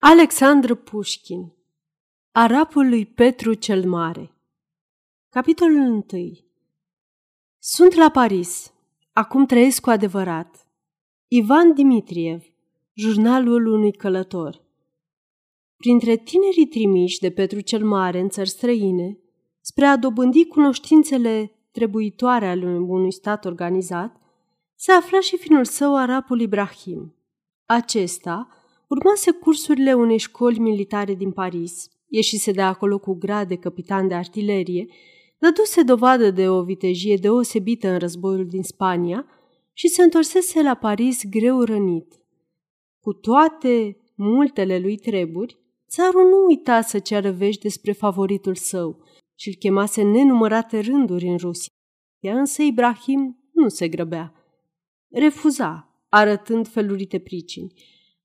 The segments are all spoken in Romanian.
Alexandru Pușkin Arapul lui Petru cel Mare Capitolul 1 Sunt la Paris. Acum trăiesc cu adevărat. Ivan Dimitriev, jurnalul unui călător. Printre tinerii trimiși de Petru cel Mare în țări străine, spre a dobândi cunoștințele trebuitoare ale unui stat organizat, se afla și finul său Arapul Ibrahim. Acesta, Urmase cursurile unei școli militare din Paris, ieșise de acolo cu grad de capitan de artilerie, dăduse dovadă de o vitejie deosebită în războiul din Spania și se întorsese la Paris greu rănit. Cu toate multele lui treburi, țarul nu uita să ceară vești despre favoritul său și îl chemase nenumărate rânduri în Rusia. Ea însă Ibrahim nu se grăbea. Refuza, arătând felurite pricini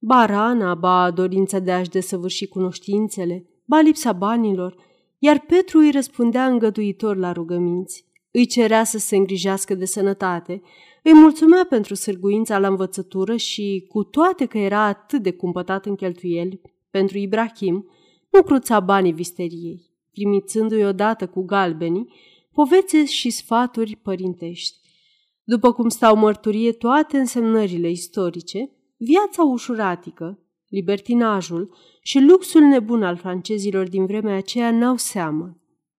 ba rana, ba dorința de a-și desăvârși cunoștințele, ba lipsa banilor, iar Petru îi răspundea îngăduitor la rugăminți. Îi cerea să se îngrijească de sănătate, îi mulțumea pentru sârguința la învățătură și, cu toate că era atât de cumpătat în cheltuieli, pentru Ibrahim, nu cruța banii visteriei, primițându-i odată cu galbenii, povețe și sfaturi părintești. După cum stau mărturie toate însemnările istorice, Viața ușuratică, libertinajul și luxul nebun al francezilor din vremea aceea n-au seamă.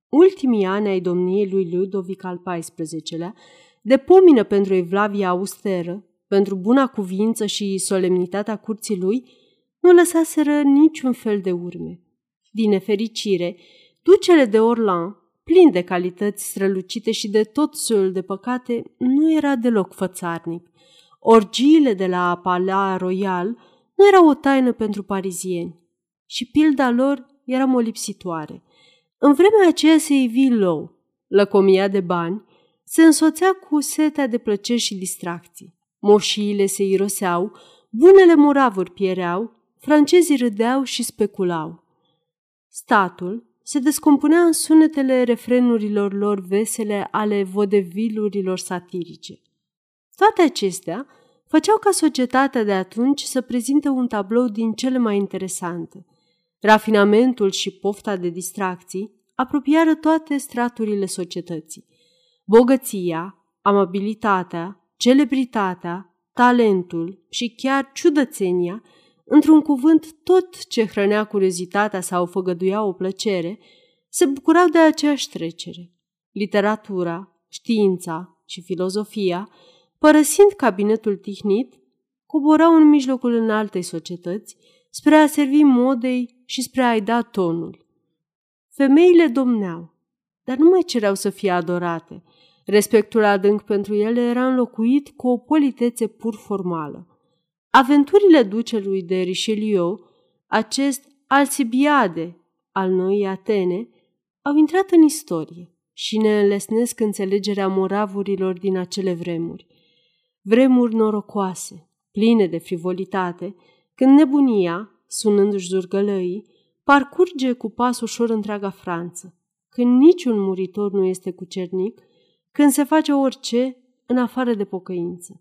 Ultimii ani ai domniei lui Ludovic al XIV-lea, de pomină pentru evlavia austeră, pentru buna cuvință și solemnitatea curții lui, nu lăsaseră niciun fel de urme. Din nefericire, ducele de Orlan, plin de calități strălucite și de tot soiul de păcate, nu era deloc fățarnic. Orgiile de la Palais Royal nu erau o taină pentru parizieni și pilda lor era molipsitoare. În vremea aceea se ivi low, lăcomia de bani, se însoțea cu setea de plăceri și distracții. Moșiile se iroseau, bunele moravuri piereau, francezii râdeau și speculau. Statul se descompunea în sunetele refrenurilor lor vesele ale vodevilurilor satirice. Toate acestea făceau ca societatea de atunci să prezinte un tablou din cele mai interesante. Rafinamentul și pofta de distracții apropiară toate straturile societății. Bogăția, amabilitatea, celebritatea, talentul și chiar ciudățenia, într-un cuvânt tot ce hrănea curiozitatea sau făgăduia o plăcere, se bucurau de aceeași trecere. Literatura, știința și filozofia Părăsind cabinetul tihnit, coborau în mijlocul înaltei societăți spre a servi modei și spre a-i da tonul. Femeile domneau, dar nu mai cereau să fie adorate. Respectul adânc pentru ele era înlocuit cu o politețe pur formală. Aventurile ducelui de Richelieu, acest Alcibiade al noii Atene, au intrat în istorie și ne înlesnesc înțelegerea moravurilor din acele vremuri vremuri norocoase, pline de frivolitate, când nebunia, sunându-și zurgălăii, parcurge cu pas ușor întreaga Franță, când niciun muritor nu este cucernic, când se face orice în afară de pocăință.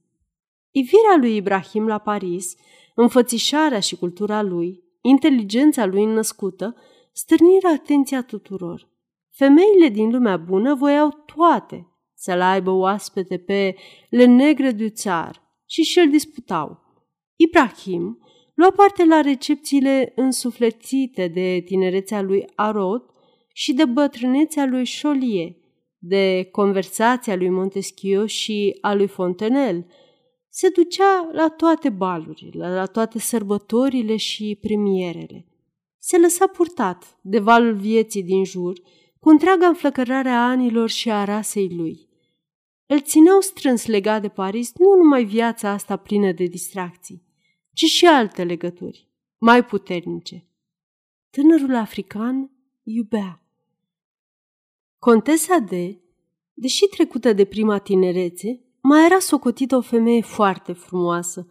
Ivirea lui Ibrahim la Paris, înfățișarea și cultura lui, inteligența lui născută, stârnirea atenția tuturor. Femeile din lumea bună voiau toate să-l aibă oaspete pe Le Negre du Țar și și-l disputau. Ibrahim lua parte la recepțiile însuflețite de tinerețea lui Arot și de bătrânețea lui Cholier, de conversația lui Montesquieu și a lui Fontenelle. Se ducea la toate balurile, la toate sărbătorile și premierele. Se lăsa purtat de valul vieții din jur, cu întreaga înflăcărare a anilor și a rasei lui. Îl țineau strâns legat de Paris nu numai viața asta plină de distracții, ci și alte legături, mai puternice. Tânărul african iubea. Contesa de, deși trecută de prima tinerețe, mai era socotită o femeie foarte frumoasă.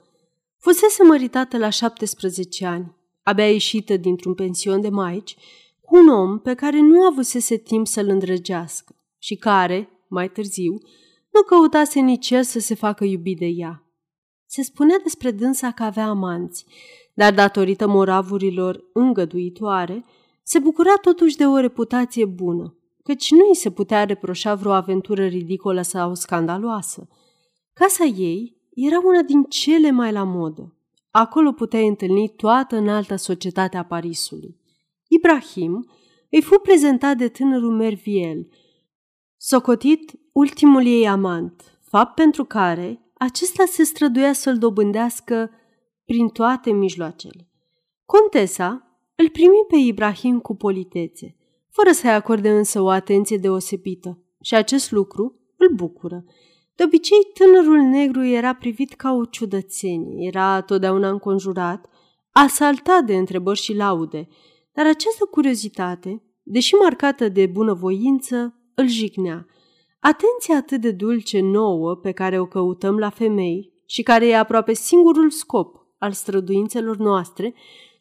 Fusese măritată la 17 ani, abia ieșită dintr-un pension de maici, cu un om pe care nu avusese timp să-l îndrăgească și care, mai târziu, nu căutase nici el să se facă iubit de ea. Se spunea despre dânsa că avea amanți. dar datorită moravurilor îngăduitoare, se bucura totuși de o reputație bună, căci nu îi se putea reproșa vreo aventură ridicolă sau scandaloasă. Casa ei era una din cele mai la modă. Acolo puteai întâlni toată înaltă societate a Parisului. Ibrahim îi fu prezentat de tânărul Merviel, socotit ultimul ei amant, fapt pentru care acesta se străduia să-l dobândească prin toate mijloacele. Contesa îl primi pe Ibrahim cu politețe, fără să-i acorde însă o atenție deosebită și acest lucru îl bucură. De obicei, tânărul negru era privit ca o ciudățenie, era totdeauna înconjurat, asaltat de întrebări și laude, dar această curiozitate, deși marcată de bunăvoință, îl jignea. Atenția atât de dulce nouă pe care o căutăm la femei și care e aproape singurul scop al străduințelor noastre,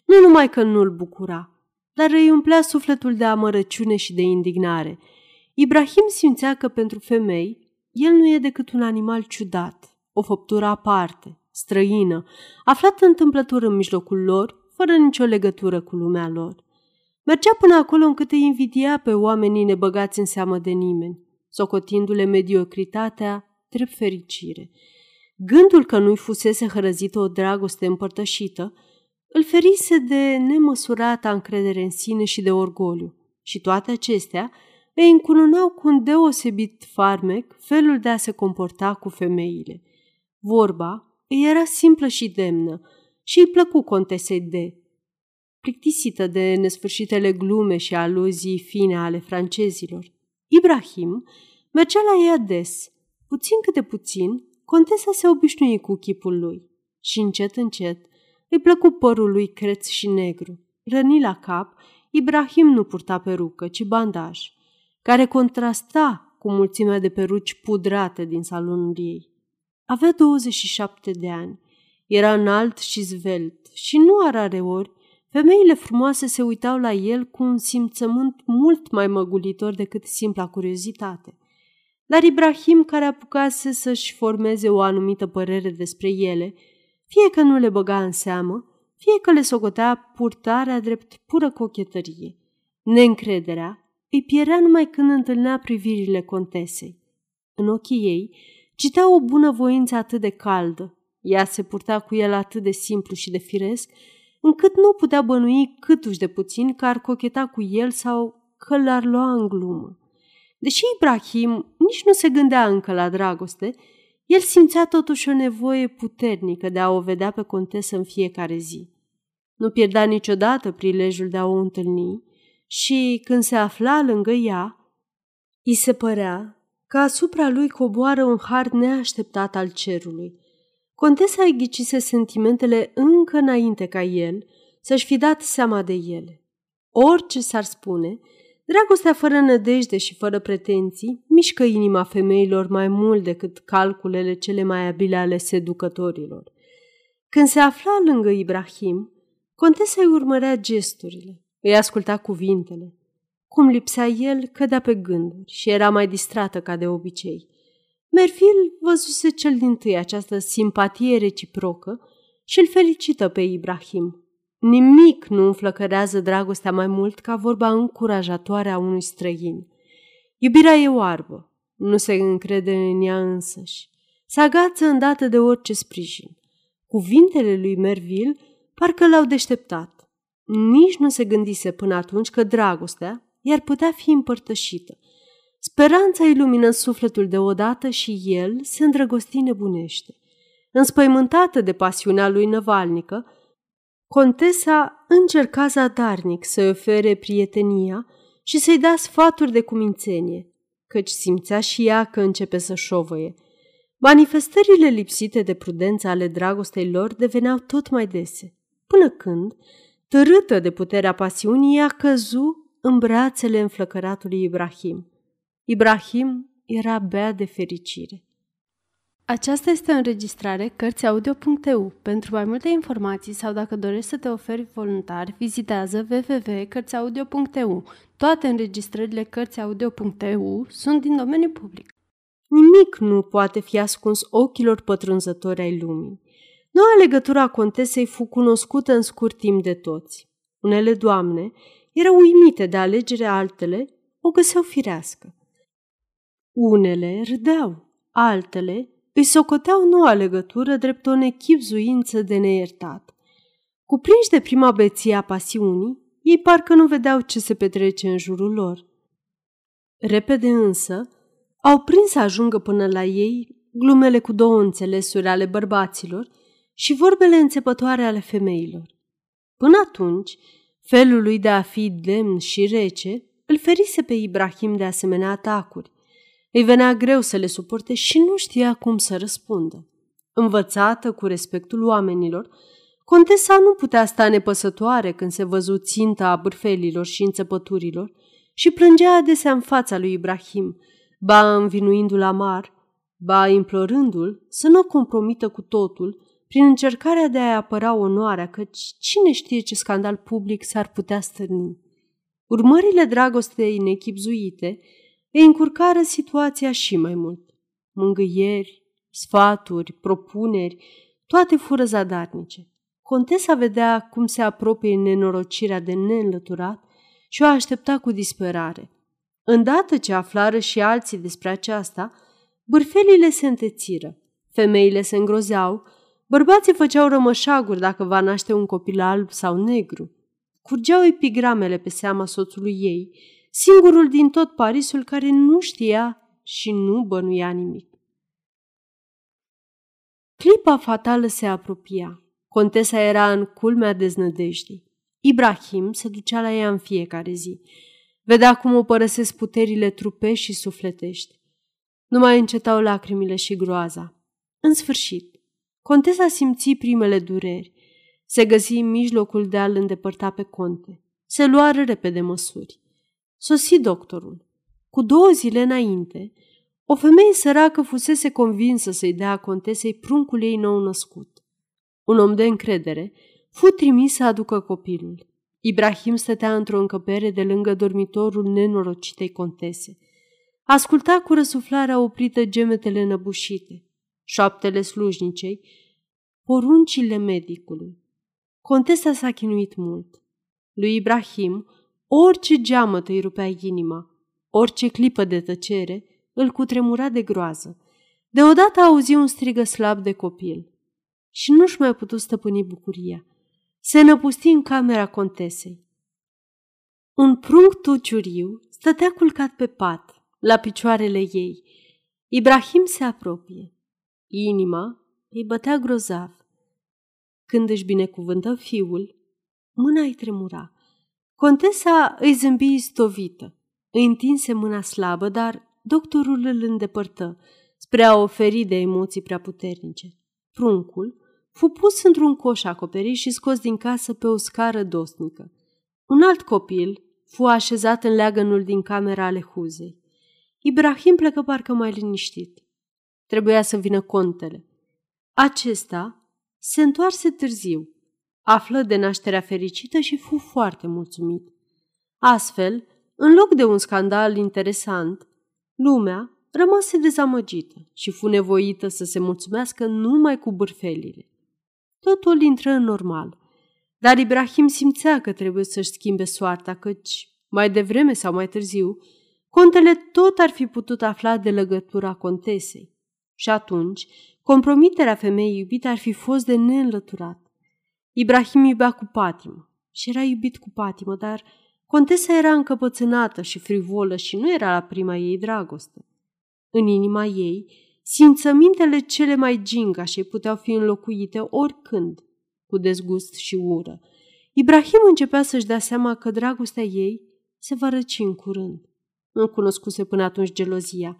nu numai că nu-l bucura, dar îi umplea sufletul de amărăciune și de indignare. Ibrahim simțea că pentru femei el nu e decât un animal ciudat, o făptură aparte, străină, aflată întâmplător în mijlocul lor, fără nicio legătură cu lumea lor. Mergea până acolo încât îi invidia pe oamenii nebăgați în seamă de nimeni, socotindu-le mediocritatea drept fericire. Gândul că nu-i fusese hărăzită o dragoste împărtășită îl ferise de nemăsurata încredere în sine și de orgoliu și toate acestea îi încununau cu un deosebit farmec felul de a se comporta cu femeile. Vorba îi era simplă și demnă și îi plăcu contesei de. Plictisită de nesfârșitele glume și aluzii fine ale francezilor, Ibrahim mergea la ea des. Puțin câte puțin, contesa se obișnui cu chipul lui și încet, încet, îi plăcu părul lui creț și negru. Răni la cap, Ibrahim nu purta perucă, ci bandaj, care contrasta cu mulțimea de peruci pudrate din salonul ei. Avea 27 de ani, era înalt și zvelt și nu a ori femeile frumoase se uitau la el cu un simțământ mult mai măgulitor decât simpla curiozitate. Dar Ibrahim, care apucase să-și formeze o anumită părere despre ele, fie că nu le băga în seamă, fie că le socotea purtarea drept pură cochetărie. Neîncrederea îi pierea numai când întâlnea privirile contesei. În ochii ei citea o bunăvoință atât de caldă, ea se purta cu el atât de simplu și de firesc, încât nu putea bănui câtuși de puțin că ar cocheta cu el sau că l-ar lua în glumă. Deși Ibrahim nici nu se gândea încă la dragoste, el simțea totuși o nevoie puternică de a o vedea pe contesă în fiecare zi. Nu pierdea niciodată prilejul de a o întâlni și, când se afla lângă ea, îi se părea că asupra lui coboară un har neașteptat al cerului. Contesa îi ghicise sentimentele încă înainte ca el să-și fi dat seama de ele. Orice s-ar spune, Dragostea fără nădejde și fără pretenții mișcă inima femeilor mai mult decât calculele cele mai abile ale seducătorilor. Când se afla lângă Ibrahim, contesa îi urmărea gesturile, îi asculta cuvintele. Cum lipsea el, cădea pe gânduri și era mai distrată ca de obicei. Merfil văzuse cel din tâi această simpatie reciprocă și îl felicită pe Ibrahim. Nimic nu înflăcărează dragostea mai mult ca vorba încurajatoare a unui străin. Iubirea e oarbă, nu se încrede în ea însăși. Se agață îndată de orice sprijin. Cuvintele lui Merville parcă l-au deșteptat. Nici nu se gândise până atunci că dragostea i-ar putea fi împărtășită. Speranța ilumină sufletul deodată și el se îndrăgosti nebunește. Înspăimântată de pasiunea lui năvalnică, Contesa încerca zadarnic să-i ofere prietenia și să-i dea sfaturi de cumințenie, căci simțea și ea că începe să șovăie. Manifestările lipsite de prudență ale dragostei lor deveneau tot mai dese, până când, târâtă de puterea pasiunii, ea căzu în brațele înflăcăratului Ibrahim. Ibrahim era bea de fericire. Aceasta este o înregistrare Cărțiaudio.eu. Pentru mai multe informații sau dacă dorești să te oferi voluntar, vizitează www.cărțiaudio.eu. Toate înregistrările Cărțiaudio.eu sunt din domeniu public. Nimic nu poate fi ascuns ochilor pătrunzători ai lumii. Noua legătură a contesei fu cunoscută în scurt timp de toți. Unele doamne erau uimite de alegere, altele o găseau firească. Unele râdeau, altele îi socoteau noua legătură drept o nechipzuință de neiertat. Cuprinși de prima beție a pasiunii, ei parcă nu vedeau ce se petrece în jurul lor. Repede însă, au prins să ajungă până la ei glumele cu două înțelesuri ale bărbaților și vorbele înțepătoare ale femeilor. Până atunci, felul lui de a fi demn și rece îl ferise pe Ibrahim de asemenea atacuri. Îi venea greu să le suporte și nu știa cum să răspundă. Învățată cu respectul oamenilor, contesa nu putea sta nepăsătoare când se văzu ținta a bârfelilor și înțepăturilor și plângea adesea în fața lui Ibrahim, ba învinuindu-l amar, ba implorându-l să nu o compromită cu totul prin încercarea de a-i apăra onoarea, căci cine știe ce scandal public s-ar putea stârni. Urmările dragostei nechipzuite îi încurcară situația și mai mult. Mângâieri, sfaturi, propuneri, toate fură zadarnice. Contesa vedea cum se apropie nenorocirea de neînlăturat și o aștepta cu disperare. Îndată ce aflară și alții despre aceasta, bârfelile se întețiră, femeile se îngrozeau, bărbații făceau rămășaguri dacă va naște un copil alb sau negru. Curgeau epigramele pe seama soțului ei, singurul din tot Parisul care nu știa și nu bănuia nimic. Clipa fatală se apropia. Contesa era în culmea deznădejdii. Ibrahim se ducea la ea în fiecare zi. Vedea cum o părăsesc puterile trupești și sufletești. Nu mai încetau lacrimile și groaza. În sfârșit, contesa simți primele dureri. Se găsi în mijlocul de a-l îndepărta pe conte. Se luară repede măsuri. Sosi doctorul. Cu două zile înainte, o femeie săracă fusese convinsă să-i dea contesei pruncul ei nou născut. Un om de încredere fu trimis să aducă copilul. Ibrahim stătea într-o încăpere de lângă dormitorul nenorocitei contese. Asculta cu răsuflarea oprită gemetele năbușite, șoaptele slujnicei, poruncile medicului. Contesa s-a chinuit mult. Lui Ibrahim, orice geamă îi rupea inima, orice clipă de tăcere îl cutremura de groază. Deodată auzi un strigă slab de copil și nu-și mai putut stăpâni bucuria. Se năpusti în camera contesei. Un prunc tuciuriu stătea culcat pe pat, la picioarele ei. Ibrahim se apropie. Inima îi bătea grozav. Când își binecuvântă fiul, mâna îi tremura. Contesa îi zâmbi istovită. Îi întinse mâna slabă, dar doctorul îl îndepărtă spre a oferi de emoții prea puternice. Pruncul fu pus într-un coș acoperit și scos din casă pe o scară dosnică. Un alt copil fu așezat în leagănul din camera ale huzei. Ibrahim plecă parcă mai liniștit. Trebuia să vină contele. Acesta se întoarse târziu, află de nașterea fericită și fu foarte mulțumit. Astfel, în loc de un scandal interesant, lumea rămase dezamăgită și fu nevoită să se mulțumească numai cu bârfelile. Totul intră în normal. Dar Ibrahim simțea că trebuie să-și schimbe soarta, căci, mai devreme sau mai târziu, contele tot ar fi putut afla de legătura contesei. Și atunci, compromiterea femeii iubite ar fi fost de neînlăturat. Ibrahim iubea cu patimă și era iubit cu patimă, dar contesa era încăpățânată și frivolă și nu era la prima ei dragoste. În inima ei Simțămintele cele mai gingașe puteau fi înlocuite oricând cu dezgust și ură. Ibrahim începea să-și dea seama că dragostea ei se va răci în curând. Nu cunoscuse până atunci gelozia,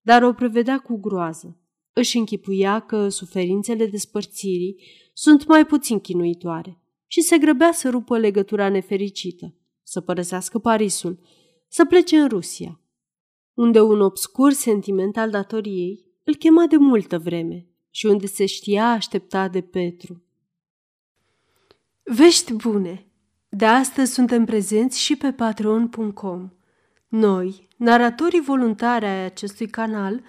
dar o prevedea cu groază. Își închipuia că suferințele despărțirii sunt mai puțin chinuitoare și se grăbea să rupă legătura nefericită, să părăsească Parisul, să plece în Rusia, unde un obscur sentiment al datoriei îl chema de multă vreme și unde se știa aștepta de Petru. Vești bune! De astăzi suntem prezenți și pe patreon.com. Noi, naratorii voluntari ai acestui canal,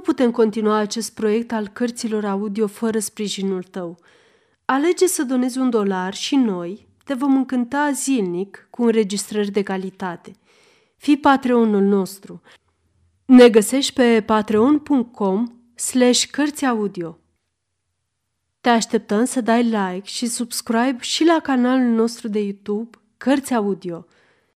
nu Nu putem continua acest proiect al cărților audio fără sprijinul tău. Alege să donezi un dolar și noi te vom încânta zilnic cu înregistrări de calitate. Fii Patreonul nostru. Ne găsești pe patreon.com slash cărți audio. Te așteptăm să dai like și subscribe și la canalul nostru de YouTube Cărți Audio –